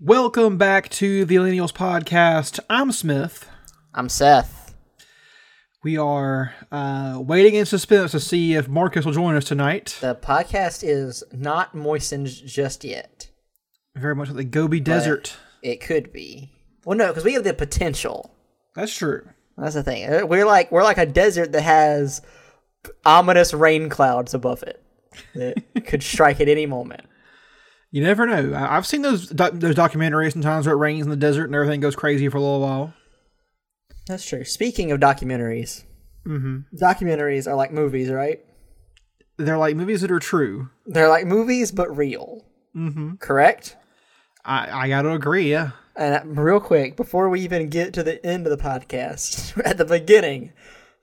Welcome back to the Millennials Podcast. I'm Smith. I'm Seth. We are uh, waiting in suspense to see if Marcus will join us tonight. The podcast is not moistened just yet. Very much like the Gobi Desert. It could be. Well, no, because we have the potential. That's true. That's the thing. Uh, We're like we're like a desert that has ominous rain clouds above it that could strike at any moment. You never know. I- I've seen those doc- those documentaries sometimes where it rains in the desert and everything goes crazy for a little while. That's true. Speaking of documentaries, documentaries are like movies, right? They're like movies that are true. They're like movies but real. Mm-hmm. Correct. I, I got to agree, yeah. And uh, real quick, before we even get to the end of the podcast, at the beginning,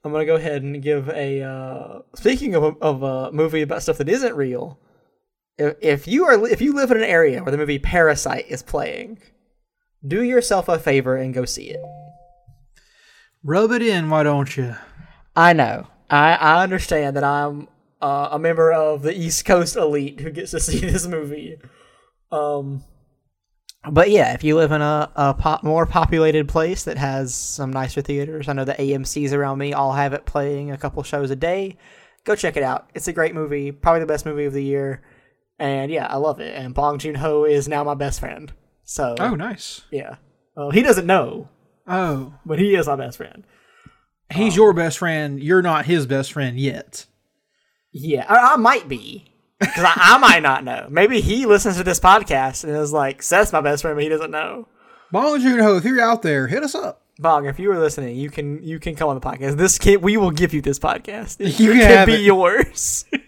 I'm gonna go ahead and give a. Uh, speaking of a, of a movie about stuff that isn't real, if, if you are if you live in an area where the movie Parasite is playing, do yourself a favor and go see it. Rub it in, why don't you? I know. I, I understand that I'm uh, a member of the East Coast elite who gets to see this movie. Um, but yeah, if you live in a, a pop, more populated place that has some nicer theaters, I know the AMC's around me all have it playing a couple shows a day. Go check it out. It's a great movie, probably the best movie of the year. And yeah, I love it. And Bong Joon Ho is now my best friend. So Oh, nice. yeah, well, he doesn't know, Oh, but he is my best friend. he's um, your best friend. You're not his best friend yet. Yeah, I, I might be. Because I, I might not know. Maybe he listens to this podcast and is like, Seth's my best friend, but he doesn't know. Bong Joon Ho, if you're out there, hit us up. Bong, if you were listening, you can you can come on the podcast. This kid, we will give you this podcast. It You can can be it. yours.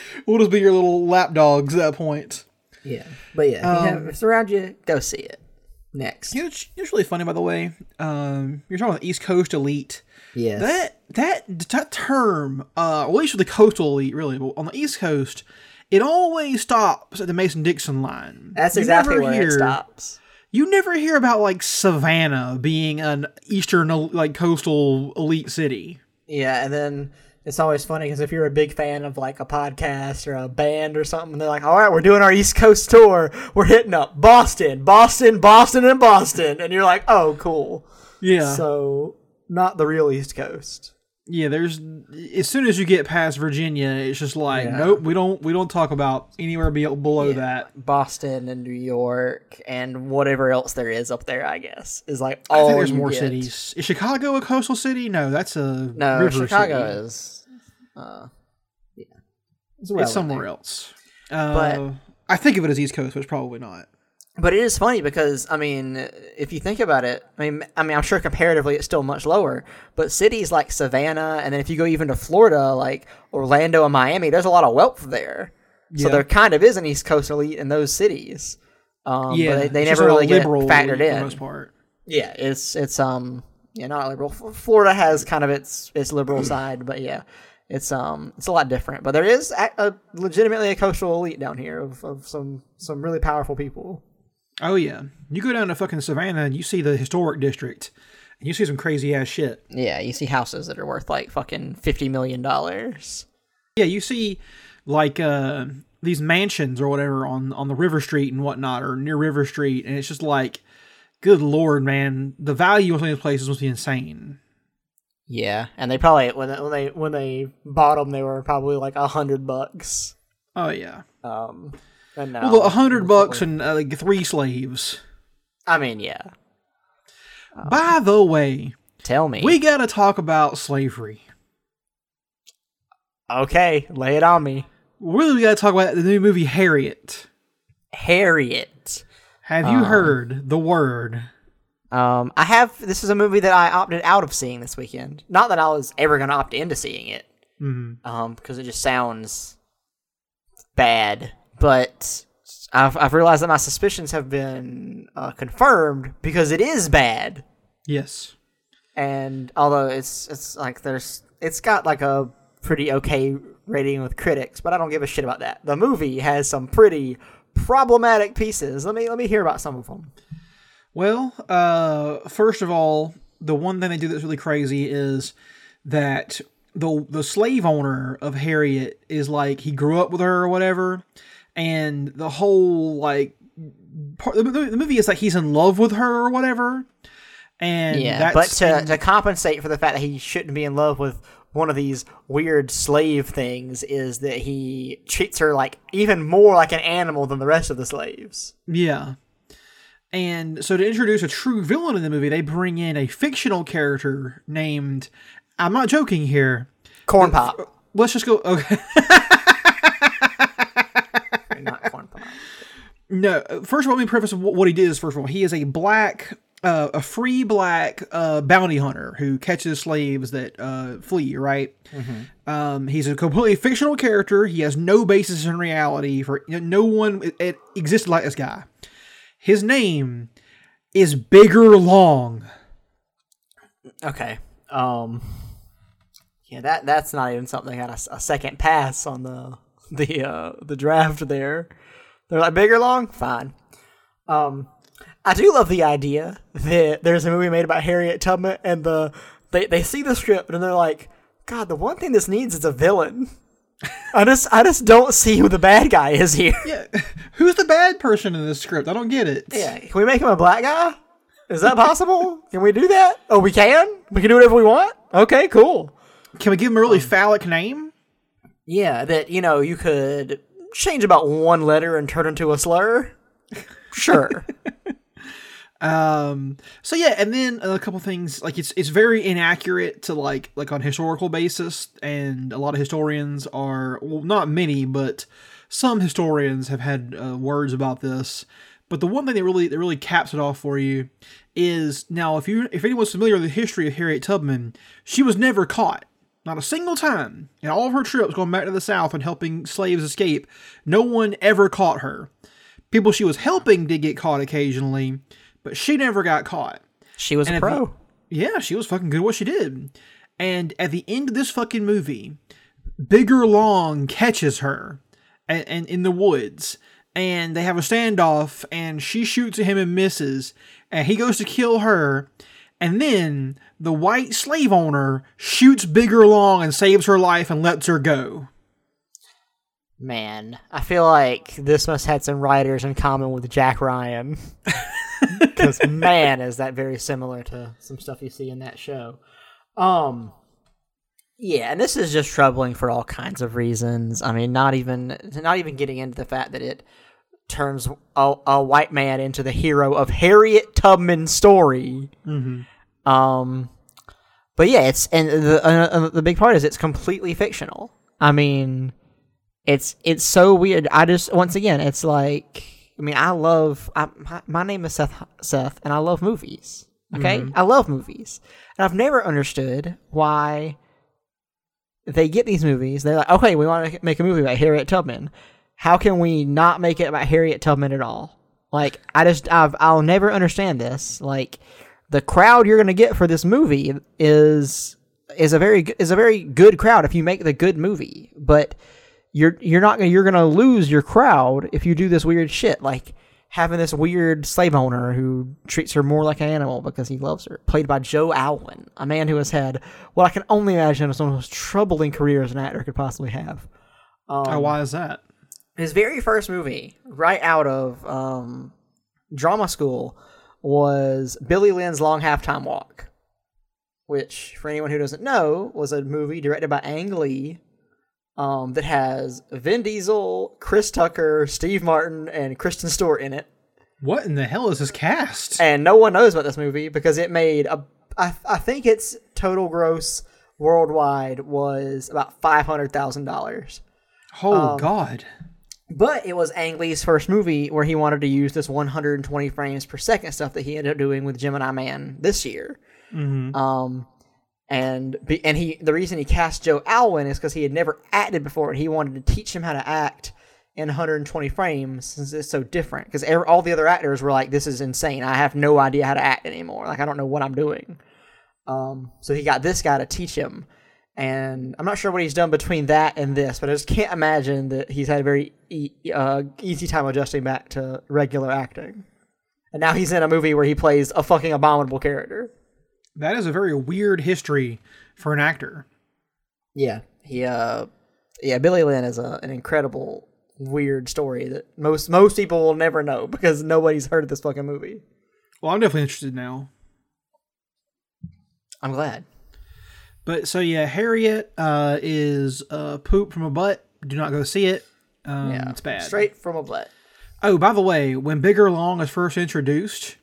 We'll just be your little lap dogs at that point. yeah, but yeah, if, you have, if it's around you, go see it. Next, You know, it's, it's really funny, by the way. Um, you're talking about the East Coast elite. Yeah, That that that term, uh, or at least for the coastal elite, really, but on the East Coast, it always stops at the Mason Dixon line. that's You exactly where hear- it stops. You never hear about like Savannah being an eastern like coastal elite city. Yeah, and then it's always funny because if you're a big fan of like a podcast or a band or something, they're like, "All right, we're doing our East Coast tour. We're hitting up Boston, Boston, Boston, and Boston," and you're like, "Oh, cool." Yeah, So not the real East Coast. Yeah. There's as soon as you get past Virginia, it's just like Yeah. nope. We don't we don't talk about anywhere be- below that. Boston and New York and whatever else there is up there, I guess, is like I all think there's more get. cities. Is Chicago a coastal city? No, that's a No, Chicago city. is. Uh, yeah, It's it's, somewhere there. else. Uh, But- I think of it as East Coast, but it's probably not. But it is funny because I mean, if you think about it, I mean, I mean, I'm sure comparatively it's still much lower. But cities like Savannah, and then if you go even to Florida, like Orlando and Miami, there's a lot of wealth there. So Yeah. there kind of is an East Coast elite in those cities. Um, yeah, but they, they never really get factored elite for in. most part. Yeah, it's it's um yeah not liberal. F- Florida has kind of its its liberal side, but yeah, it's um it's a lot different. But there is a, a legitimately a coastal elite down here of, of some some really powerful people. Oh yeah, you go down to fucking Savannah and you see the historic district, and you see some crazy ass shit. Yeah, you see houses that are worth like fucking fifty million dollars. Yeah, you see like uh these mansions or whatever on on the River Street and whatnot, or near River Street, and it's just like, good lord, man, the value of some of these places must be insane. Yeah, and they probably when they, when they when they bought them, they were probably like a hundred bucks. Oh yeah, Um, and now well, a hundred bucks and uh, like three slaves. I mean, yeah. By the way, Tell me. we got to talk about slavery. Okay, lay it on me. Really, we got to talk about the new movie Harriet. Harriet. Have you heard the word? Um, I have. This is a movie that I opted out of seeing this weekend. Not that I was ever going to opt into seeing it, um, because it just sounds bad. But I've I've realized that my suspicions have been uh, confirmed because it is bad. Yes. And although it's it's like there's it's got like a pretty okay rating with critics, but I don't give a shit about that. The movie has some pretty problematic pieces. Let me let me hear about some of them. Well, uh, first of all, the one thing they do that's really crazy is that the the slave owner of Harriet is like he grew up with her or whatever, and the whole like part the, the movie is like he's in love with her or whatever, and Yeah, that's but to, and- to compensate for the fact that he shouldn't be in love with one of these weird slave things is that he treats her like even more like an animal than the rest of the slaves. Yeah. And so to introduce a true villain in the movie, they bring in a fictional character named I'm not joking here. Corn pop. Let's just go okay. Not corn pop. No, first of all, let me preface what he did is first of all, he is a black uh, a free black uh, bounty hunter who catches slaves that uh, flee, right? Um, he's a completely fictional character. He has no basis in reality. For you know, no one it, it existed like this guy. His name is Bigger Long. Okay. Um. Yeah, that that's not even something I got a, a second pass on the the uh the draft there. They're like bigger long, fine. Um, I do love the idea that there's a movie made about Harriet Tubman, and the they they see the script and they're like, God, the one thing this needs is a villain. I just I just don't see who the bad guy is here. Yeah, who's the bad person in this script? I don't get it. Yeah, can we make him a black guy? Is that possible? can we do that? Oh, we can. We can do whatever we want. Okay, cool. Can we give him a really phallic name? Yeah, that you know you could change about one letter and turn into a slur. Sure. Um. So yeah, and then a couple things like it's it's very inaccurate to like like on historical basis, and a lot of historians are well, not many, but some historians have had uh, words about this. But the one thing that really that really caps it off for you is now if you if anyone's familiar with the history of Harriet Tubman, she was never caught. Not a single time in all of her trips going back to the South and helping slaves escape, no one ever caught her. People she was helping did get caught occasionally, but she never got caught. she was And a pro. you- yeah, she was fucking good at what she did. And at the end of this fucking movie, Bigger Long catches her and, and in the woods, and they have a standoff, and she shoots at him and misses, and he goes to kill her, and then the white slave owner shoots Bigger Long and saves her life and lets her go. Man, I feel like this must have had some writers in common with Jack Ryan. Because man, is that very similar to some stuff you see in that show. Um, yeah, and this is just troubling for all kinds of reasons. I mean, not even not even getting into the fact that it turns a, a white man into the hero of Harriet Tubman's story. Um, but yeah, it's and the uh, uh, the big part is it's completely fictional. I mean, it's it's so weird. I just once again, it's like I mean, I love I, my, my name is Seth Seth, and I love movies. Okay, I love movies, and I've never understood why they get these movies. They're like, okay, we want to make a movie about Harriet Tubman. How can we not make it about Harriet Tubman at all? Like, I just I've, I'll never understand this. Like, the crowd you're gonna get for this movie is is a very is a very good crowd if you make the good movie, but you're you're not gonna you're gonna lose your crowd if you do this weird shit like having this weird slave owner who treats her more like an animal because he loves her, played by Joe Alwyn, a man who has had what I can only imagine is one of the most troubling careers an actor could possibly have. oh, why is that? His very first movie, right out of um, drama school, was Billy Lynn's Long Halftime Walk, which, for anyone who doesn't know, was a movie directed by Ang Lee um, that has Vin Diesel, Chris Tucker, Steve Martin, and Kristen Stewart in it. What in the hell is this cast? And no one knows about this movie because it made a, I, I think its total gross worldwide was about five hundred thousand dollars. Oh Um, God. But it was Ang Lee's first movie where he wanted to use this 120 frames per second stuff that he ended up doing with Gemini Man this year. Um, and be, and he the reason he cast Joe Alwyn is because he had never acted before, and he wanted to teach him how to act in 120 frames since it's so different. Because all the other actors were like, "This is insane. I have no idea how to act anymore. Like I don't know what I'm doing." Um, so he got this guy to teach him, and I'm not sure what he's done between that and this, but I just can't imagine that he's had a very e- uh, easy time adjusting back to regular acting. And now he's in a movie where he plays a fucking abominable character. That is a very weird history for an actor. Yeah, he uh, yeah, Billy Lynn is a, an incredible weird story that most most people will never know because nobody's heard of this fucking movie. Well, I'm definitely interested now. I'm glad. But so yeah, Harriet uh, is uh, poop from a butt. Do not go see it. Um, Yeah, it's bad. Straight from a butt. Oh, by the way, when Bigger Long is first introduced,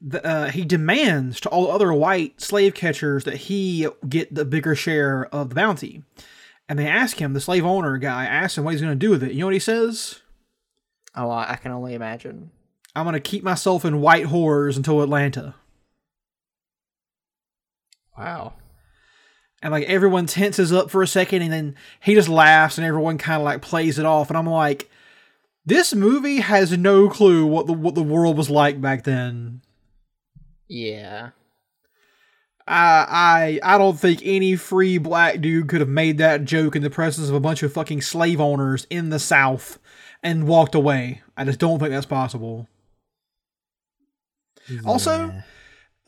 the, uh, he demands to all other white slave catchers that he get the bigger share of the bounty. And they ask him, the slave owner guy asks him what he's going to do with it. You know what he says? Oh, I, can only imagine. I'm going to keep myself in white whores until Atlanta. Wow. And like everyone tenses up for a second, and then he just laughs, and everyone kind of like plays it off. And I'm like, this movie has no clue what the what the world was like back then. Yeah. I I I don't think any free black dude could have made that joke in the presence of a bunch of fucking slave owners in the South and walked away. I just don't think that's possible. Also,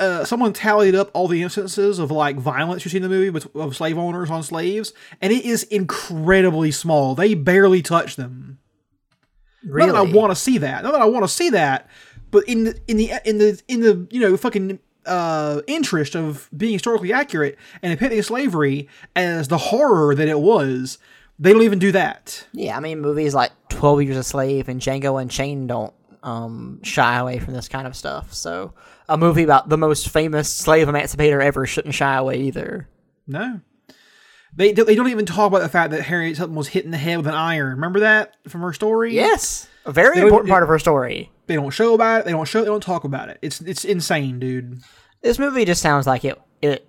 uh, someone tallied up all the instances of like violence you see in the movie with, of slave owners on slaves, and it is incredibly small. They barely touch them. Really? Not that I want to see that. Not that I want to see that. But in the in the in the in the you know fucking uh interest of being historically accurate and depicting slavery as the horror that it was, they don't even do that. Yeah, I mean, movies like Twelve Years a Slave and Django Unchained don't um, shy away from this kind of stuff. So, a movie about the most famous slave emancipator ever shouldn't shy away either. No. They they don't even talk about the fact that Harriet Tubman was hit in the head with an iron. Remember that from her story? Yes, a very They important part of her story. They don't show about it. They don't show. They don't talk about it. It's it's insane, dude. This movie just sounds like it it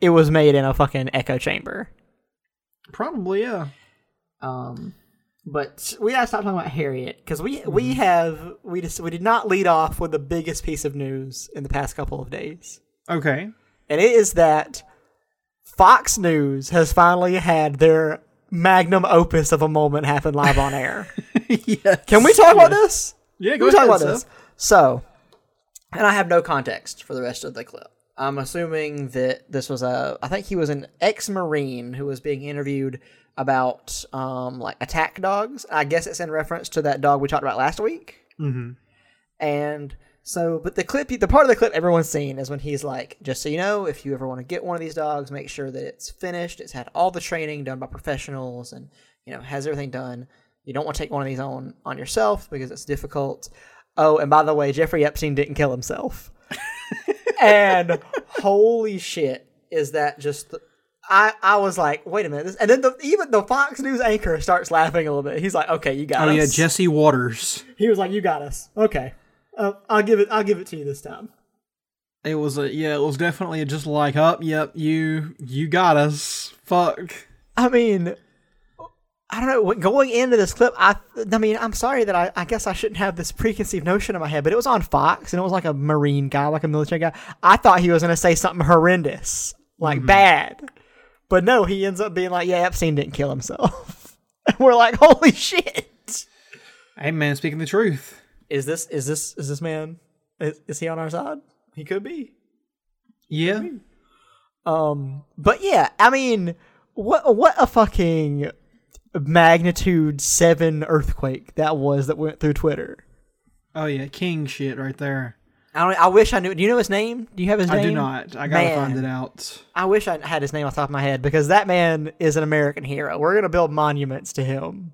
it was made in a fucking echo chamber. Probably yeah. Um, but we gotta stop talking about Harriet because we we have we just we did not lead off with the biggest piece of news in the past couple of days, Okay. and it is that Fox News has finally had their magnum opus of a moment happen live on air. yes. Can we talk about this? Yeah, Can we talk about this? So, and I have no context for the rest of the clip. I'm assuming that this was a. I think he was an ex-marine who was being interviewed about um like attack dogs. I guess it's in reference to that dog we talked about last week. Mm-hmm. And so, but the clip, the part of the clip everyone's seen is when he's like, "Just so you know, if you ever want to get one of these dogs, make sure that it's finished. It's had all the training done by professionals, and you know has everything done. You don't want to take one of these on on yourself because it's difficult." Oh, and by the way, Jeffrey Epstein didn't kill himself. and holy shit, is that just? The, I I was like, wait a minute, this, and then the, even the Fox News anchor starts laughing a little bit. He's like, okay, you got us. Oh us. yeah, Jesse Watters. He was like, "You got us. Okay, uh, I'll give it. I'll give it to you this time." It was a yeah. It was definitely just like, up, yep, you you got us. Fuck. I mean, I don't know. Going into this clip, I I mean, I'm sorry that I I guess I shouldn't have this preconceived notion in my head, but it was on Fox and it was like a Marine guy, like a military guy. I thought he was gonna say something horrendous, like bad, but no, he ends up being like, "Yeah, Epstein didn't kill himself." and we're like, "Holy shit!" Hey man, speaking the truth. Is this is this is this man? Is, is he on our side? He could be. Yeah. Um, but yeah, I mean, what what a fucking magnitude seven earthquake that was that went through Twitter. Oh yeah, king shit right there. I don't. I wish I knew. Do you know his name? Do you have his I name? I do not. I gotta Man. find it out. I wish I had his name off the top of my head because that man is an American hero. We're gonna build monuments to him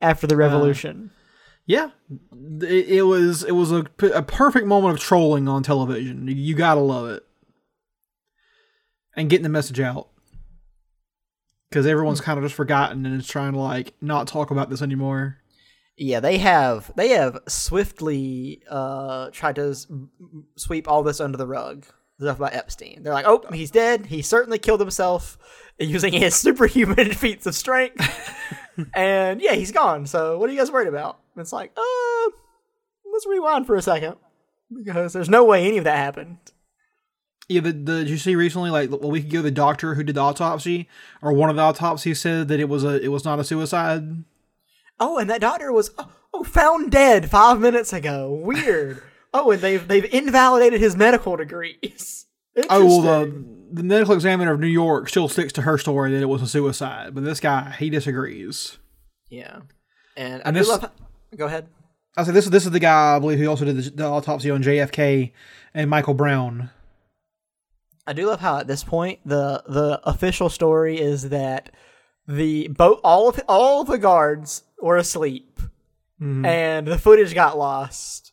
after the uh, revolution. Yeah, it, it was it was a, a perfect moment of trolling on television. You, you gotta love it. and getting the message out. Because everyone's hmm. kind of just forgotten and is trying to like not talk about this anymore. Yeah, they have they have swiftly uh tried to s- sweep all this under the rug. Stuff about Epstein. They're like, oh, he's dead. He certainly killed himself using his superhuman feats of strength. and yeah, he's gone. So what are you guys worried about? And it's like, uh, let's rewind for a second because there's no way any of that happened. Yeah, the, the did you see recently, like a week ago, the doctor who did the autopsy or one of the autopsies said that it was a it was not a suicide. Oh, and that doctor was oh, oh found dead five minutes ago. Weird. oh, and they've they've invalidated his medical degrees. Oh well, the the medical examiner of New York still sticks to her story that it was a suicide, but this guy he disagrees. yeah, and, And I this- do love. Go ahead. I said this this is the guy I believe who also did the, the autopsy on JFK and Michael Brown. I do love how at this point the the official story is that the boat all of all of the guards were asleep. Mm-hmm. And the footage got lost.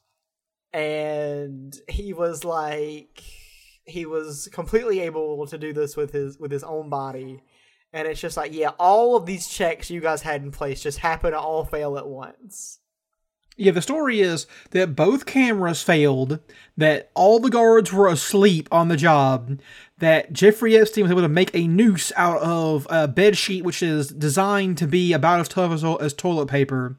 And he was like he was completely able to do this with his with his own body. And it's just like yeah all of these checks you guys had in place just happen to all fail at once. Yeah, the story is that both cameras failed, that all the guards were asleep on the job, that Jeffrey Epstein was able to make a noose out of a bed sheet which is designed to be about as tough as, as toilet paper,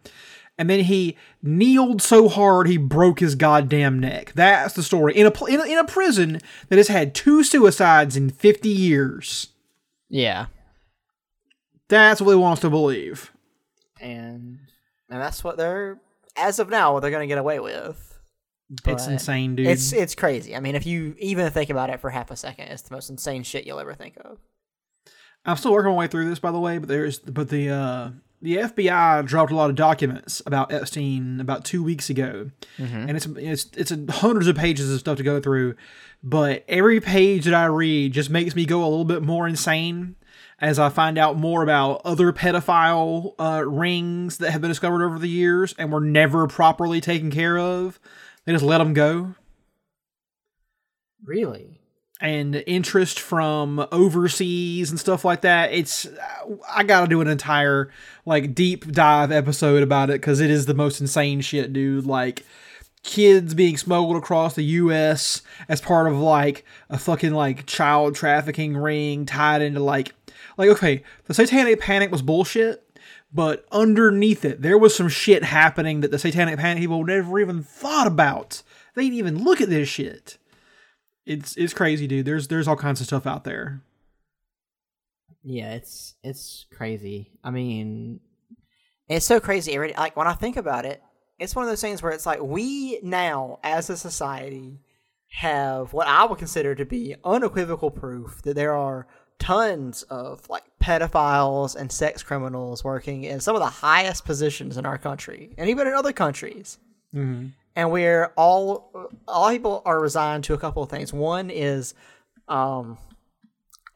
and then he kneeled so hard he broke his goddamn neck. That's the story. In a, in a, in a prison that has had two suicides in 50 years. yeah That's what he wants to believe. and and that's what they're as of now what they're gonna get away with It's insane, dude. It's it's crazy. I mean, if you even think about it for half a second, it's the most insane shit you'll ever think of. I'm still working my way through this, by the way. But there's, but the uh, the FBI dropped a lot of documents about Epstein about two weeks ago, and it's it's it's a hundreds of pages of stuff to go through. But every page that I read just makes me go a little bit more insane as I find out more about other pedophile uh, rings that have been discovered over the years and were never properly taken care of. They just let them go Really? and interest from overseas and stuff like that. It's I got to do an entire like deep dive episode about it because it is the most insane shit, dude. Like kids being smuggled across the U.S. as part of like a fucking like child trafficking ring tied into like like okay, the Satanic Panic was bullshit. But underneath it, there was some shit happening that the Satanic Panic people never even thought about. They didn't even look at this shit it's it's crazy, dude. There's there's all kinds of stuff out there. Yeah, it's it's crazy. I mean, it's so crazy. Like when I think about it, it's one of those things where it's like we now, as a society, have what I would consider to be unequivocal proof that there are tons of like pedophiles and sex criminals working in some of the highest positions in our country and even in other countries. And we're all all people are resigned to a couple of things. One is, um,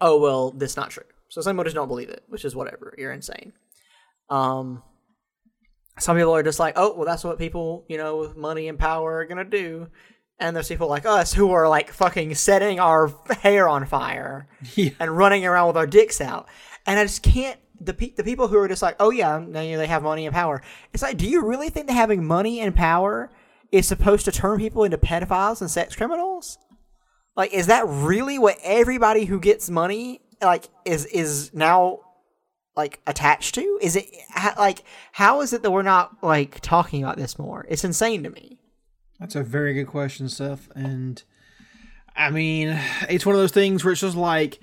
oh well, that's not true. So some people just don't believe it, which is whatever. You're insane. Um, some people are just like, oh well, that's what people you know with money and power are gonna do. And there's people like us who are like fucking setting our hair on fire Yeah. and running around with our dicks out. And I just can't. The pe- the people who are just like, oh yeah, now you know, they have money and power. It's like, do you really think that having money and power is supposed to turn people into pedophiles and sex criminals? Like, is that really what everybody who gets money like is is now like attached to? Is it ha- like how is it that we're not like talking about this more? It's insane to me. That's a very good question, Seth. And I mean, it's one of those things where it's just like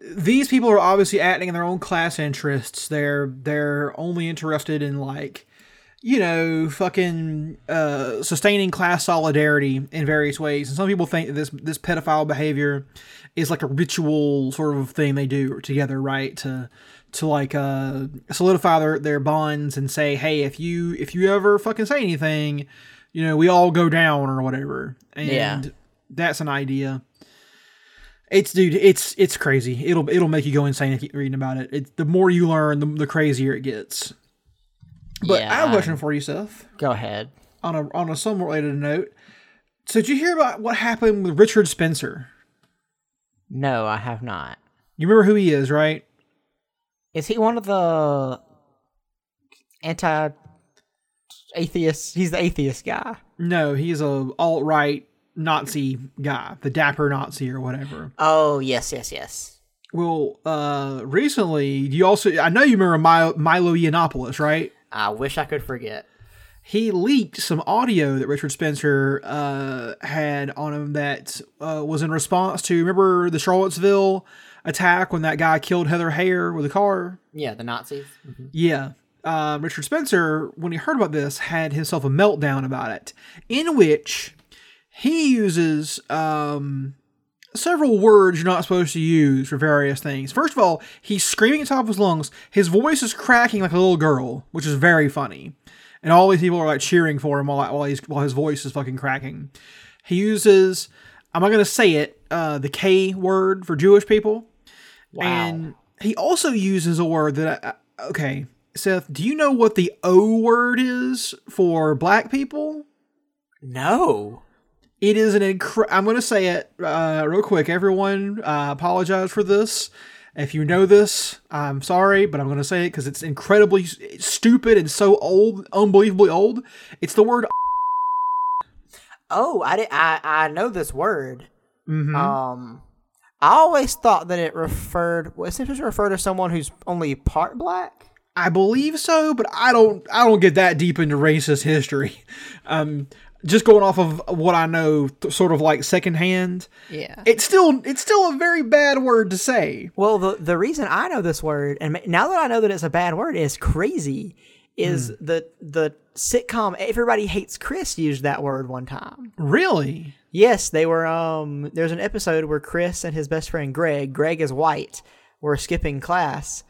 these people are obviously acting in their own class interests. They're they're only interested in like you know, fucking uh, sustaining class solidarity in various ways. And some people think that this this pedophile behavior is like a ritual sort of thing they do together, right? To to like uh, solidify their, their bonds and say, hey, if you if you ever fucking say anything, you know, we all go down or whatever. And Yeah. that's an idea. It's dude, it's it's crazy. It'll it'll make you go insane if you keep reading about it. It the more you learn, the, the crazier it gets. But I have a question for you, Seth. Go ahead. On a on a somewhat related note, so did you hear about what happened with Richard Spencer? No, I have not. You remember who he is, right? Is he one of the anti atheists? He's the atheist guy. No, he's a alt right Nazi guy, the dapper Nazi or whatever. Oh, yes, yes, yes. Well, uh, recently, you also, I know you remember Milo, Milo Yiannopoulos, right? I wish I could forget. He leaked some audio that Richard Spencer uh, had on him that uh, was in response to, remember the Charlottesville attack when that guy killed Heather Heyer with a car? Yeah, the Nazis. Yeah. Uh, Richard Spencer, when he heard about this, had himself a meltdown about it, in which he uses um, several words you're not supposed to use for various things. First of all, he's screaming at the top of his lungs. His voice is cracking like a little girl, which is very funny. And all these people are like cheering for him while, while, he's, while his voice is fucking cracking. He uses, I'm not going to say it, uh, the K word for Jewish people. Wow. And he also uses a word that, I, okay, Seth, do you know what the O word is for black people? no. It is an incre- I'm going to say it uh, real quick. Everyone, uh, apologize for this. If you know this, I'm sorry, but I'm going to say it because it's incredibly stupid and so old, unbelievably old. It's the word. Oh, I did. I I know this word. Mhm. Um, I always thought that it referred. Was it to refer to someone who's only part black? I believe so, but I don't. I don't get that deep into racist history. Um, just going off of what I know, th- sort of like secondhand. Yeah. It's still. It's still a very bad word to say. Well, the the reason I know this word, and now that I know that it's a bad word, is crazy. Is the the sitcom Everybody Hates Chris used that word one time? Really. Yes, they were. Um, there's an episode where Chris and his best friend Greg, Greg is white, were skipping class,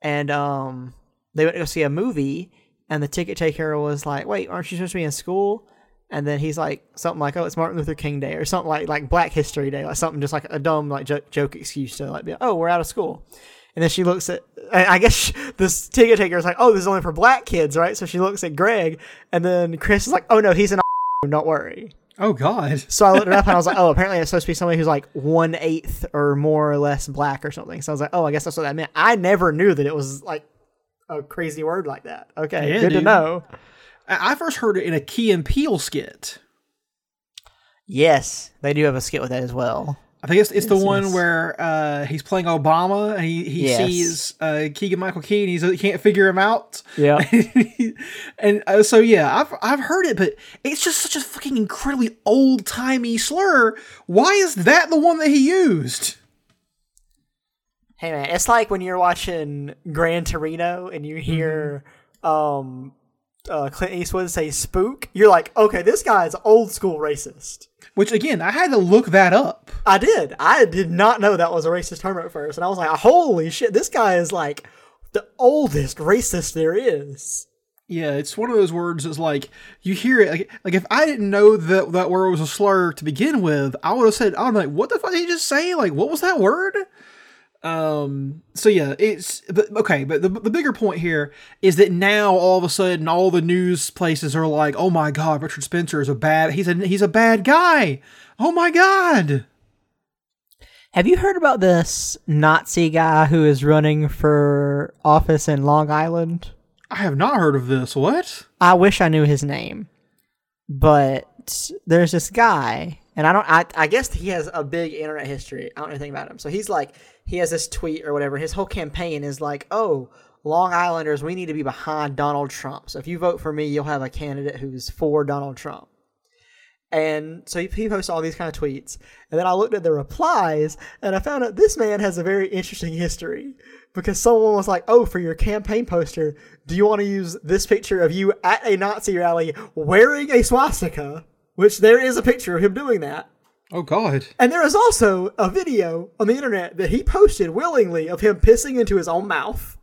and um, they went to go see a movie, and the ticket taker was like, "Wait, aren't you supposed to be in school?" And then he's like something like, "Oh, it's Martin Luther King Day," or something like like Black History Day, like something just like a dumb like joke, joke excuse to like be, like, "Oh, we're out of school." And then she looks at, I guess she, this ticket taker is like, "Oh, this is only for black kids, right?" So she looks at Greg, and then Chris is like, "Oh no, he's an don't worry." Oh God. So I looked it up and I was like, oh, apparently it's supposed to be somebody who's like one eighth or more or less black or something. So I was like, oh, I guess that's what that meant. I never knew that it was like a crazy word like that. Okay, Yeah, good to know. I I first heard it in a Key and Peele skit. Yes, they do have a skit with that as well. I think it's, it's the Yes, one yes. where uh, he's playing Obama and he, he Yes. sees uh, Keegan Michael Key and he's, he can't figure him out. Yeah. and uh, so yeah, I've I've heard it, but it's just such a fucking incredibly old timey slur. Why is that the one that he used? Hey man, it's like when you're watching Gran Torino and you hear um uh, Clint Eastwood say "spook." You're like, okay, this guy's old school racist. Which again, I had to look that up. I did. I did not know that was a racist term at first, and I was like, "Holy shit! This guy is like the oldest racist there is." Yeah, it's one of those words that's like you hear it like like if I didn't know that that word was a slur to begin with, I would have said, I'm like, what the fuck did he just say? Like, what was that word? Um. So yeah, it's but okay. But the the bigger point here is that now all of a sudden all the news places are like, oh my god, Richard Spencer is a bad. He's a he's a bad guy. Oh my god. Have you heard about this Nazi guy who is running for office in Long Island? I have not heard of this. What? I wish I knew his name, but there's this guy, and I don't. I, I guess he has a big internet history. I don't know anything about him. So he's like, he has this tweet or whatever. His whole campaign is like, oh, Long Islanders, we need to be behind Donald Trump. So if you vote for me, you'll have a candidate who's for Donald Trump. And so he, posts all these kind of tweets. And then I looked at the replies and I found out this man has a very interesting history because someone was like, Oh, for your campaign poster, do you want to use this picture of you at a Nazi rally wearing a swastika? Which there is a picture of him doing that. Oh god. And there is also a video on the internet that he posted willingly of him pissing into his own mouth.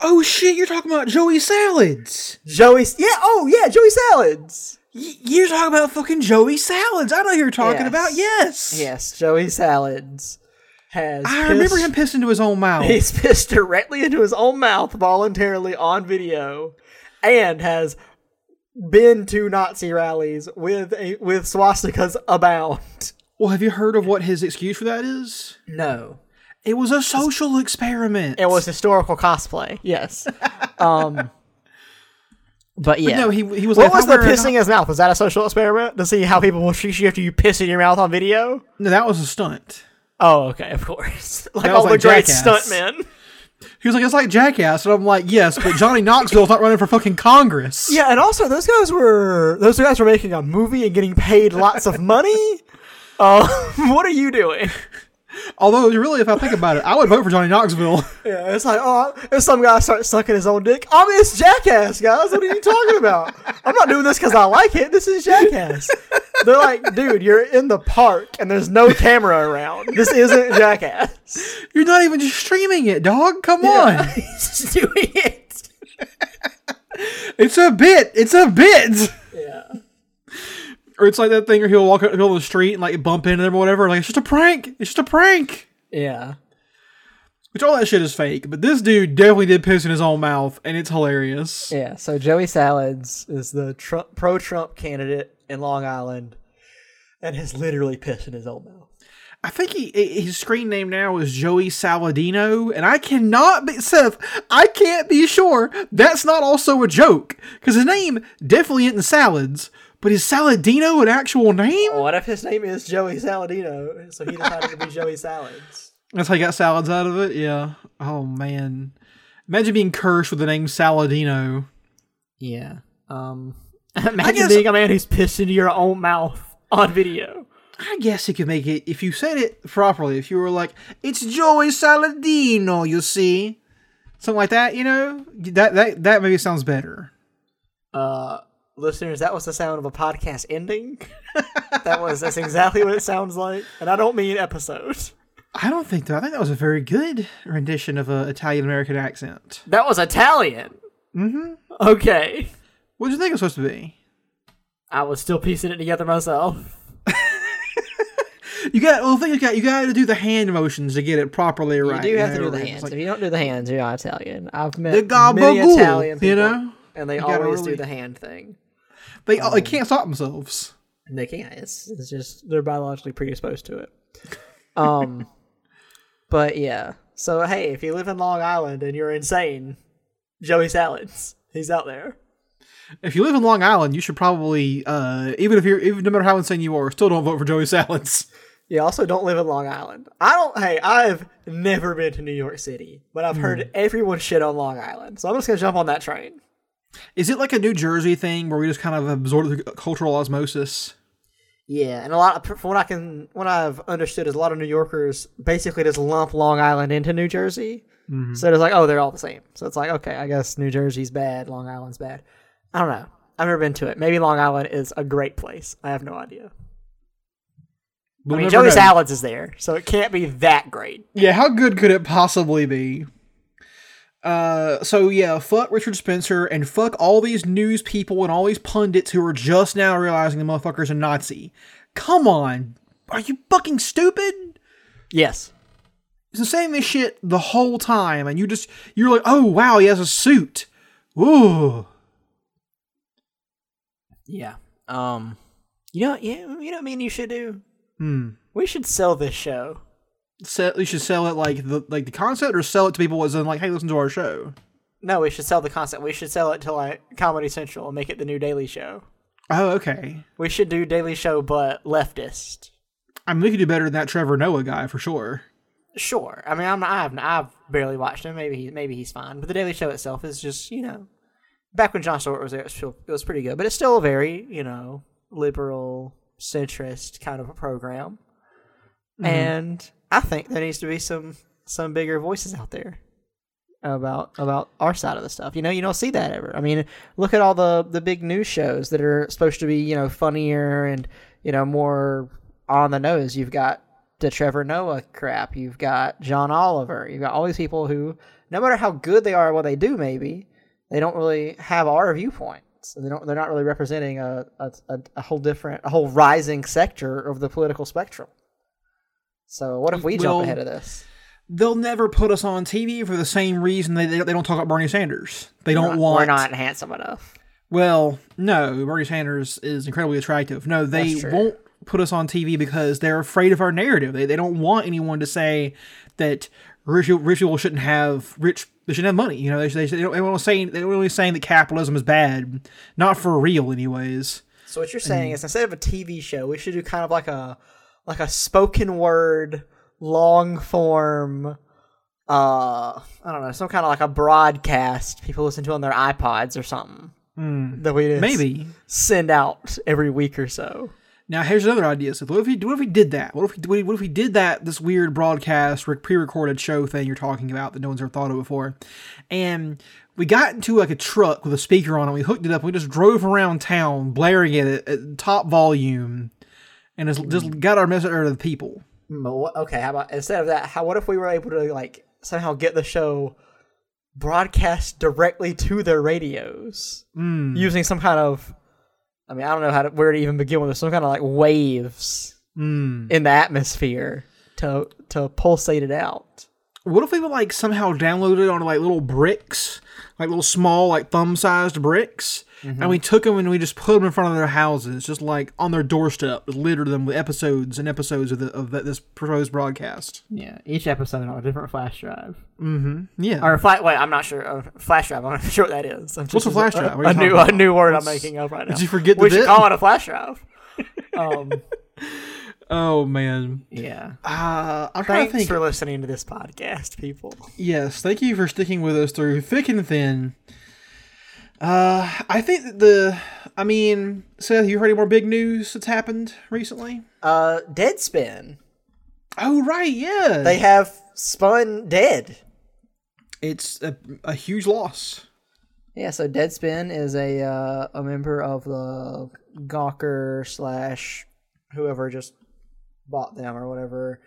Oh shit! You're talking about Joey Salads. Joey, yeah, oh yeah, Joey Salads. Y- You're talking about fucking Joey Salads. I know you're talking Yes. about. Yes. Yes, Joey Salads has. I remember him pissing into his own mouth. He's pissed directly into his own mouth voluntarily on video, and has been to Nazi rallies with a with swastikas abound. Well, have you heard of what his excuse for that is? No. It was a social experiment. It was historical cosplay. Yes. um. But yeah. no, he he was. what like, was the I wear a pissing his mouth? Was that a social experiment to see how people will treat you after you piss in your mouth on video? No, that was a stunt. Oh, okay, of course. Like all the like great Jackass. stuntmen. He was like, "It's like Jackass," and I'm like, "Yes, but Johnny Knoxville's not running for fucking Congress." Yeah, and also those guys were those guys were making a movie and getting paid lots of money. Uh, what are you doing? Although, really, if I think about it, I would vote for Johnny Knoxville. Yeah, it's like, oh, if some guy starts sucking his own dick, I'm it's Jackass, guys. What are you talking about? I'm not doing this because I like it. This is Jackass. They're like, dude, you're in the park and there's no camera around. This isn't Jackass. You're not even just streaming it, dog. Come on, he's just doing it. it's a bit. It's a bit. Yeah. Or it's like that thing where he'll walk up the street and like bump into them or whatever. Like it's just a prank. It's just a prank. Yeah. Which all that shit is fake. But this dude definitely did piss in his own mouth, and it's hilarious. Yeah. So Joey Salads is the Trump, pro-Trump candidate in Long Island, and has literally pissed in his own mouth. I think he his screen name now is Joey Saladino, and I cannot be Seth. I can't be sure that's not also a joke because his name definitely isn't salads, but is Saladino an actual name? What if his name is Joey Saladino? So he decided to be Joey Salads. That's how he got salads out of it. Yeah. Oh man, imagine being cursed with the name Saladino. Yeah. Um. Imagine guess- being a man who's pissed into your own mouth on video. I guess you could make it if you said it properly. If you were like, "It's Joey Saladino," you see, something like that. You know, that that that maybe sounds better. Uh, listeners, that was the sound of a podcast ending. that was that's exactly what it sounds like, and I don't mean episode. I don't think that. I think that was a very good rendition of an Italian American accent. That was Italian. Mm-hmm. Okay. What did you think it was supposed to be? I was still piecing it together myself. You got well. The thing is, you got you got to do the hand motions to get it properly right. you do have to know, do the hands. like if you don't do the hands, you're not Italian. I've met the many gabagool, Italian people, you know. and they always really- do the hand thing. They they can't stop themselves. They can't. It's, it's just they're biologically predisposed to it. Um, but yeah. So hey, if you live in Long Island and you're insane, Joey Salads, he's out there. If you live in Long Island, you should probably, uh, even if you're, even no matter how insane you are, still don't vote for Joey Salads. Yeah. Also, don't live in Long Island. I don't. Hey, I've never been to New York City, but I've heard hmm. everyone shit on Long Island. So I'm just gonna jump on that train. Is it like a New Jersey thing where we just kind of absorb the cultural osmosis? Yeah, and a lot of from what I can, what I've understood is a lot of New Yorkers basically just lump Long Island into New Jersey. Mm-hmm. So it's like, oh, they're all the same. So it's like, okay, I guess New Jersey's bad, Long Island's bad. I don't know. I've never been to it. Maybe Long Island is a great place. I have no idea. We'll I mean, Joey know. Salads is there, so it can't be that great. Yeah, how good could it possibly be? Uh, so yeah, fuck Richard Spencer and fuck all these news people and all these pundits who are just now realizing the motherfucker's a Nazi. Come on, are you fucking stupid? Yes. He's been saying this shit the whole time, and you just you're like, oh wow, he has a suit. Ooh, Yeah. Um. You know, yeah, you know what I mean? you should do? Hmm. We should sell this show. Sell, you should sell it like the like the concept, or sell it to people as in like, hey, listen to our show. No, we should sell the concept. We should sell it to like Comedy Central and make it the new Daily Show. Oh, okay. We should do Daily Show, but leftist. I mean, we could do better than that Trevor Noah guy for sure. Sure. I mean, I'm I've I've barely watched him. Maybe he maybe he's fine. But the Daily Show itself is just you know, back when Jon Stewart was there, it was, it was pretty good. But it's still a very you know liberal centrist kind of a program. Mm-hmm. And I think there needs to be some some bigger voices out there about about our side of the stuff. You know, you don't see that ever. I mean, look at all the the big news shows that are supposed to be you know funnier and you know more on the nose. You've got the Trevor Noah crap. You've got John Oliver. You've got all these people who, no matter how good they are at what they do, maybe they don't really have our They don't. They're not really representing a a, a, a whole different, a whole rising sector of the political spectrum. So what if we Well, jump ahead of this? They'll never put us on TV for the same reason they, they, they don't talk about Bernie Sanders. They We're don't not- want. We're not handsome enough. Well, no, Bernie Sanders is incredibly attractive. No, they won't put us on TV because they're afraid of our narrative. They, they don't want anyone to say that rich, rich people shouldn't have rich. They shouldn't have money. You know, they, they, they don't, they don't say they don't really saying that capitalism is bad, not for real, anyways. So what you're saying is instead of a TV show, we should do kind of like a like a spoken word, long form. Uh, I don't know, some kind of like a broadcast people listen to on their iPods or something. That we just Maybe. send out every week or so. Now here's another idea. So what if we what if we did that? What if we what if we did that this weird broadcast pre-recorded show thing you're talking about that no one's ever thought of before, and we got into like a truck with a speaker on it. We hooked it up. We just drove around town blaring it at, top volume, and just, just mm. got our message out to the people. Mm, okay, how about instead of that? How what if we were able to like somehow get the show broadcast directly to their radios mm. using some kind of I mean, I don't know how to where to even begin with. Some kind of like waves hmm. in the atmosphere to to pulsate it out. What if we would like somehow download it onto like little bricks, like little small like thumb-sized bricks, and we took them and we just put them in front of their houses, just like on their doorstep, littered them with episodes and episodes of, the, of that, this proposed broadcast. Yeah, each episode on a different flash drive. Mm-hmm. Yeah, Or a flash. Wait, I'm not sure. Uh, flash drive. I'm not sure what that is. I'm What's a flash drive? What A, new, a new word I'm making up right now. Did you forget the We should bit? call it a flash drive. Um, oh man. yeah. Uh, I'm trying Thanks to think. for listening to this podcast, people. Yes, thank you for sticking with us through thick and thin. Uh, I think that the, I mean, Seth, you heard any more big news that's happened recently? Uh, Deadspin. Oh right, yeah. They have spun Dead. it's a, a huge loss. Yeah, so Deadspin is a uh, a member of the Gawker slash whoever just bought them or whatever,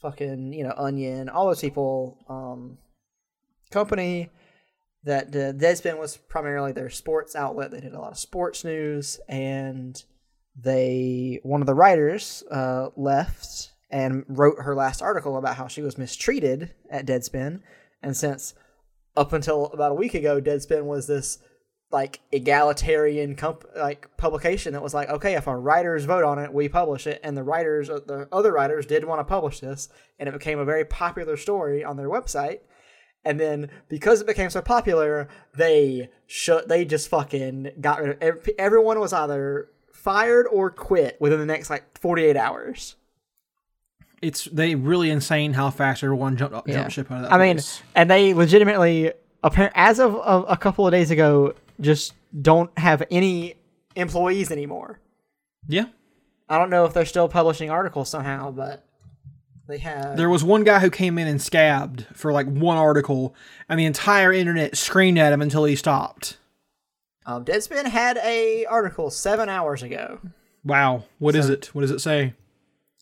fucking you know Onion, all those people. Um, company that uh, Deadspin was primarily their sports outlet. They did a lot of sports news, and they one of the writers uh, left and wrote her last article about how she was mistreated at Deadspin, and since up until about a week ago, Deadspin was this like egalitarian comp- like publication that was like, okay, if our writers vote on it, we publish it, and the writers, uh, the other writers, did want to publish this, and it became a very popular story on their website. And then because it became so popular, they shut. They just fucking got rid of ev- everyone. Was either fired or quit within the next like forty eight hours. It's they really insane how fast everyone jumped up, Yeah. ship out of that. I mean, and they legitimately, as of a couple of days ago, just don't have any employees anymore. yeah. I don't know if they're still publishing articles somehow, but they have. There was one guy who came in and scabbed for like one article, and the entire internet screamed at him until he stopped. Um, Deadspin had a article seven hours ago. Wow, what is it? What does it say?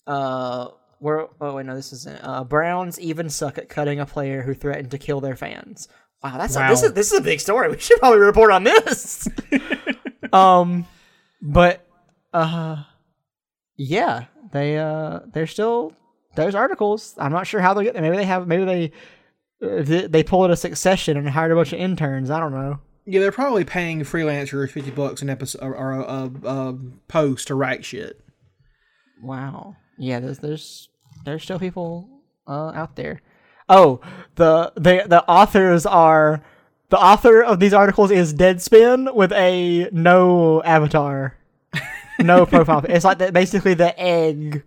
Uh, where? Oh wait, no, this isn't. Uh, Browns even suck at cutting a player who threatened to kill their fans. Wow, that's A, this is this is a big story. We should probably report on this. um, but uh, yeah, they uh, they're still those articles. I'm not sure how they get them. Maybe they have. Maybe they. uh, They they pulled a succession and hired a bunch of interns. I don't know. Yeah, they're probably paying freelancers fifty bucks an episode or, a, a, a post to write shit. Wow. Yeah, there's there's there's still people uh, out there. Oh, the the the authors are the author of these articles is Deadspin with a no avatar, no profile. It's like the, basically the egg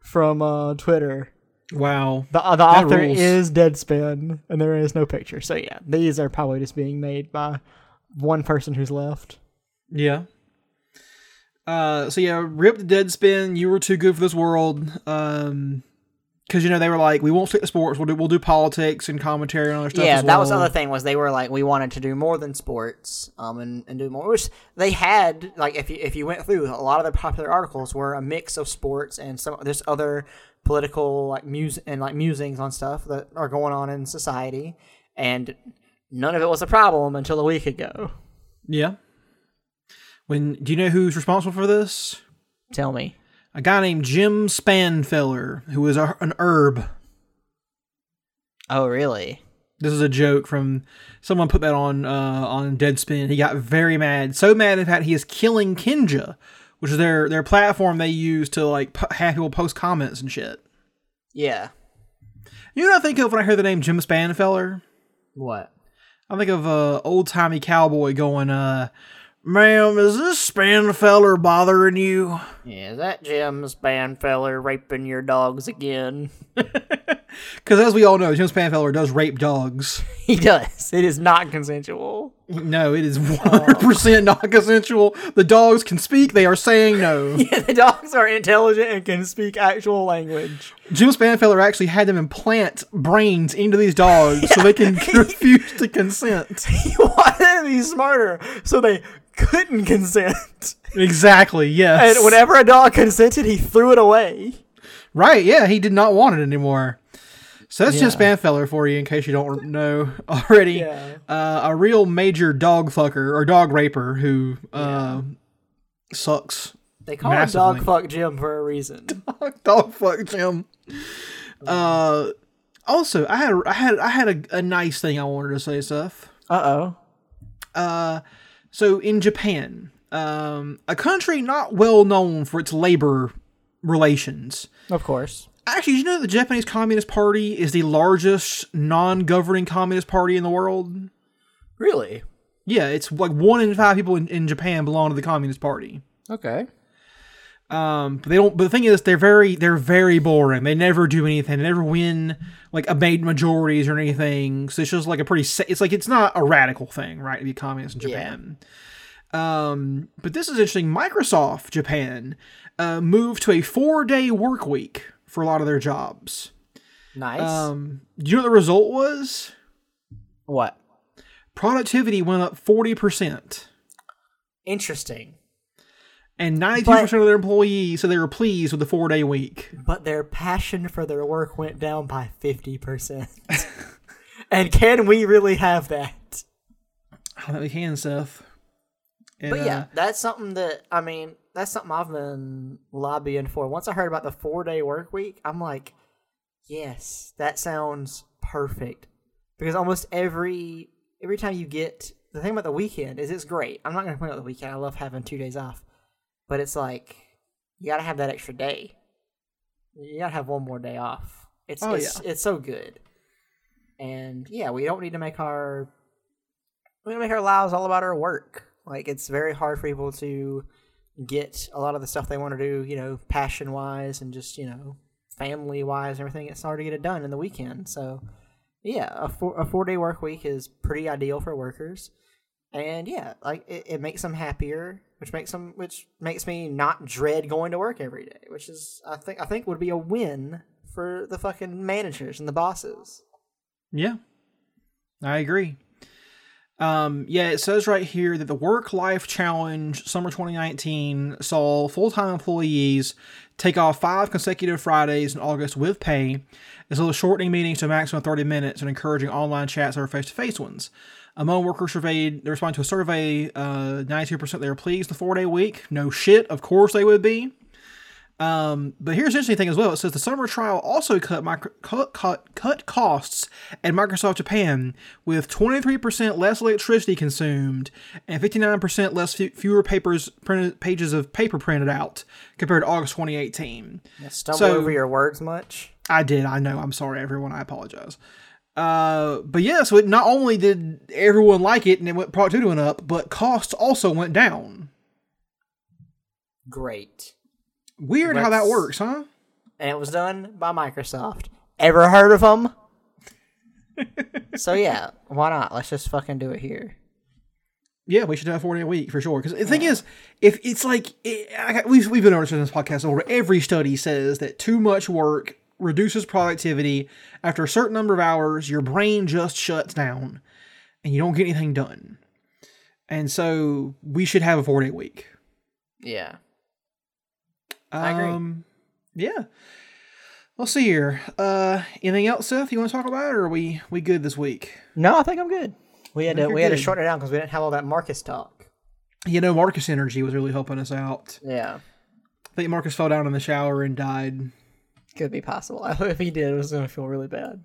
from uh, Twitter. Wow. The uh, the author rules. is Deadspin, and there is no picture. So yeah, these are probably just being made by one person who's left. Yeah. Uh, so yeah, rip the Deadspin. You were too good for this world. Um, because you know they were like, we won't stick to sports. We'll do we'll do politics and commentary and other stuff. Yeah, that was the other thing was they were like we wanted to do more than sports, um, and, and do more. Which they had like if you if you went through a lot of their popular articles were a mix of sports and some there's other political like mus and like musings on stuff that are going on in society, and none of it was a problem until a week ago. Yeah. When do you know who's responsible for this? Tell me. A guy named Jim Spanfeller, who is a, an herb. Oh really? This is a joke from someone put that on uh, on Deadspin. He got very mad, so mad in fact he is killing Kinja, which is their their platform they use to like p- have people post comments and shit. Yeah. You know what I think of when I hear the name Jim Spanfeller? What? I think of a old timey cowboy going, uh, "Ma'am, is this Spanfeller bothering you?" Yeah, is that Jim Spanfeller raping your dogs again? Because as we all know, Jim Spanfeller does rape dogs. He does. It is not consensual. No, it is 100% not consensual. The dogs can speak. They are saying no. Yeah, the dogs are intelligent and can speak actual language. Jim Spanfeller actually had them implant brains into these dogs so they can refuse to consent. He wanted them to be smarter, so they couldn't consent. Exactly, yes. And whenever a dog consented, he threw it away. Right, yeah, he did not want it anymore. So that's just Yeah. Spanfeller for you, in case you don't know already. Yeah. Uh, a real major dog fucker or dog raper who uh, sucks. They call Massively. him Dog Fuck Jim for a reason. dog fuck Jim. Uh, also, I had I had I had a, a nice thing I wanted to say, Seth. Uh oh. Uh, so in Japan, um, a country not well known for its labor relations. Of course. Actually, did you know the Japanese Communist Party is the largest non-governing communist party in the world? Really? Yeah, it's like one in five people in, in Japan belong to the Communist Party. Okay. Um, but they don't. But the thing is, they're very they're very boring. They never do anything. They never win like a made majorities or anything. So it's just like a pretty. sa- It's like it's not a radical thing, right? To be communist in Japan. Um, but this is interesting. Microsoft Japan uh, moved to a four day work week for a lot of their jobs. Nice. Um, do you know what the result was? what? Productivity went up forty percent, Interesting. And ninety two percent of their employees said they were pleased with the four day week. But their passion for their work went down by 50%. and can we really have that? I don't think we can, Seth. And, But yeah, uh, that's something that I mean, that's something I've been lobbying for. Once I heard about the four day work week, I'm like, yes, that sounds perfect. Because almost every every time you get the thing about the weekend is it's great. I'm not gonna complain about the weekend. I love having two days off. But it's like you gotta have that extra day. You gotta have one more day off. It's Oh, it's, it's so good. And yeah, we don't need to make our we don't make our lives all about our work. Like it's very hard for people to get a lot of the stuff they want to do, you know, passion wise and just, you know, family wise and everything. It's hard to get it done in the weekend. So yeah, a four a four day work week is pretty ideal for workers. And yeah, like it, it makes them happier, which makes them which makes me not dread going to work every day, which is I think I think would be a win for the fucking managers and the bosses. Yeah, I agree. Um, yeah, it says right here that the Work Life Challenge Summer 2019 saw full time employees take off five consecutive Fridays in August with pay, as well as shortening meetings to a maximum of 30 minutes and encouraging online chats over face to face ones. Among workers surveyed, they responded to a survey, uh, 92% they were pleased the four day week. No shit, of course they would be. Um, but here's the interesting thing as well. It says the summer trial also cut micro, cut, cut cut costs at Microsoft Japan with 23% less electricity consumed and 59% less fe- fewer papers printed pages of paper printed out compared to August 2018. Stumble So- over your words much? I did. I know. I'm sorry, everyone. I apologize. Uh, but yeah, so it not only did everyone like it and it went productivity went up, but costs also went down. Great. Weird how that works, huh? and it was done by Microsoft. Ever heard of them? so yeah, why not? Let's just fucking do it here. Yeah, we should have forty a four day week for sure. Because the thing is, if it's like it, I, we've we've been this this podcast over, every study says that too much work reduces productivity. After a certain number of hours, your brain just shuts down, and you don't get anything done. And so we should have a four day week. Yeah. I agree. Um, yeah. Let's see here. Uh, anything else, Seth? You want to talk about, or are we we good this week? No, I think I'm good. We had to you're we had to good. shorten it down because we didn't have all that Marcus talk. You know, Marcus Energy was really helping us out. Yeah. I think Marcus fell down in the shower and died. Could be possible. if he did, it was gonna feel really bad.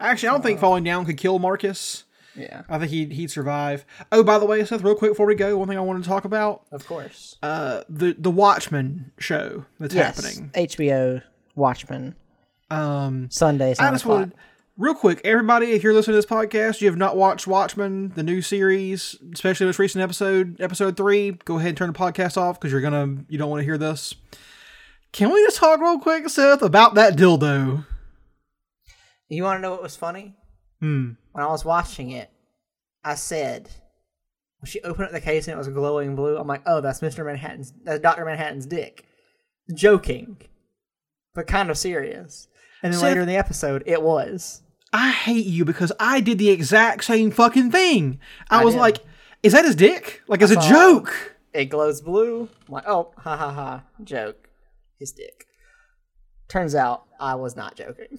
Actually, I don't think falling down could kill Marcus. Yeah, I think he'd he'd survive. Oh, by the way, Seth, real quick before we go, one thing I wanted to talk about of course. uh, the the Watchmen show that's yes, happening. HBO Watchmen Um, Sundays. I just wanted, real quick, everybody, if you're listening to this podcast, you have not watched Watchmen, the new series, especially the most recent episode, episode three, go ahead and turn the podcast off because you're gonna you don't want to hear this. Can we just talk real quick, Seth, about that dildo? You want to know what was funny? Hmm. When I was watching it, I said, when she opened up the case and it was glowing blue, I'm like, oh, that's Mr. Manhattan's, that's Dr. Manhattan's dick. Joking, but kind of serious. And then Seth- later in the episode, it was. I hate you because I did the exact same fucking thing. I, I was did. like, is that his dick? Like, as a joke. It glows blue. I'm like, oh, ha ha ha, joke. His dick. Turns out I was not joking.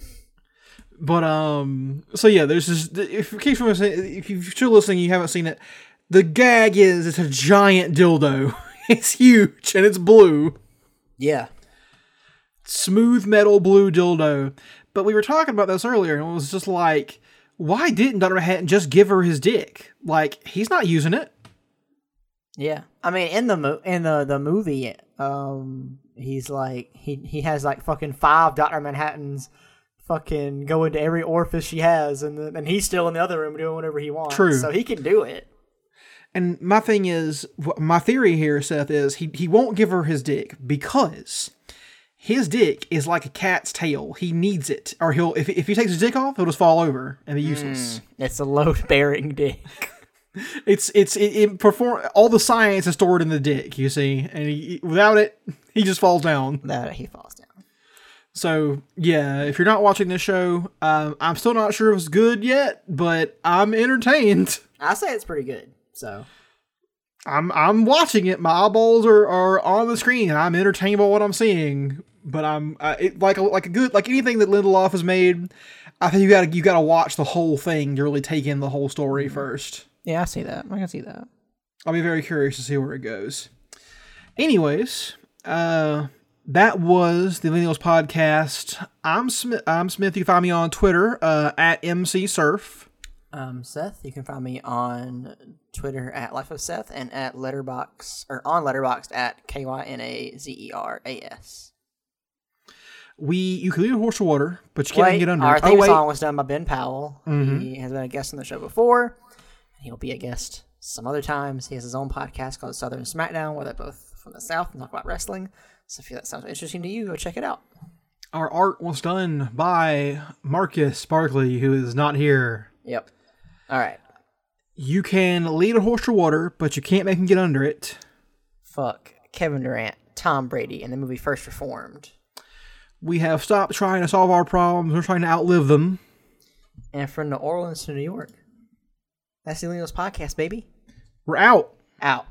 But um, so yeah, there's this. If in case you if you're still listening, you haven't seen it. The gag is it's a giant dildo. It's huge and it's blue, Yeah. smooth metal blue dildo. But we were talking about this earlier, and it was just like, why didn't Doctor Manhattan just give her his dick? Like he's not using it. Yeah, I mean, in the mo- in the the movie, um, he's like he he has like fucking five Doctor Manhattans, fucking go into every orifice she has, and then, and he's still in the other room doing whatever he wants. True. so he can do it. And my thing is, my theory here, Seth, is he he won't give her his dick because his dick is like a cat's tail. He needs it, or he'll if if he takes his dick off, he'll just fall over and be hmm. useless. It's a load bearing dick. It's it's it, it perform all the science is stored in the dick. You see, and he, without it, he just falls down. That he falls down. So yeah, if you're not watching this show, um, I'm still not sure if it's good yet, but I'm entertained. I say it's pretty good. So I'm I'm watching it. My eyeballs are, are on the screen, and I'm entertained by what I'm seeing. But I'm uh, it, like a, like a good like anything that Lindelof has made. I think you got to you got to watch the whole thing to really take in the whole story first. yeah, I see that. I can see that. I'll be very curious to see where it goes. Anyways, uh, that was the Millennials podcast. I'm Smith. I'm Smith. You can find me on Twitter uh, at MC Surf. Um, Seth, you can find me on Twitter at Life of Seth and at Letterbox or on Letterboxd at K Y N A Z E R A S. We you can lead a horse to water, but you can't Wait, get under. our it. theme oh song was done by Ben Powell. Mhm. He has been a guest on the show before. He'll be a guest some other times. He has his own podcast called Southern Smackdown, where they're both from the South and talk about wrestling. So if that sounds interesting to you, go check it out. our art was done by Marcus Barkley, who is not here. Yep. All right. You can lead a horse to water, but you can't make him get under it. Fuck Kevin Durant, Tom Brady, and the movie First Reformed. We have stopped trying to solve our problems. We're trying to outlive them. And from New Orleans to New York. That's the Leo's podcast, baby. We're out. Out.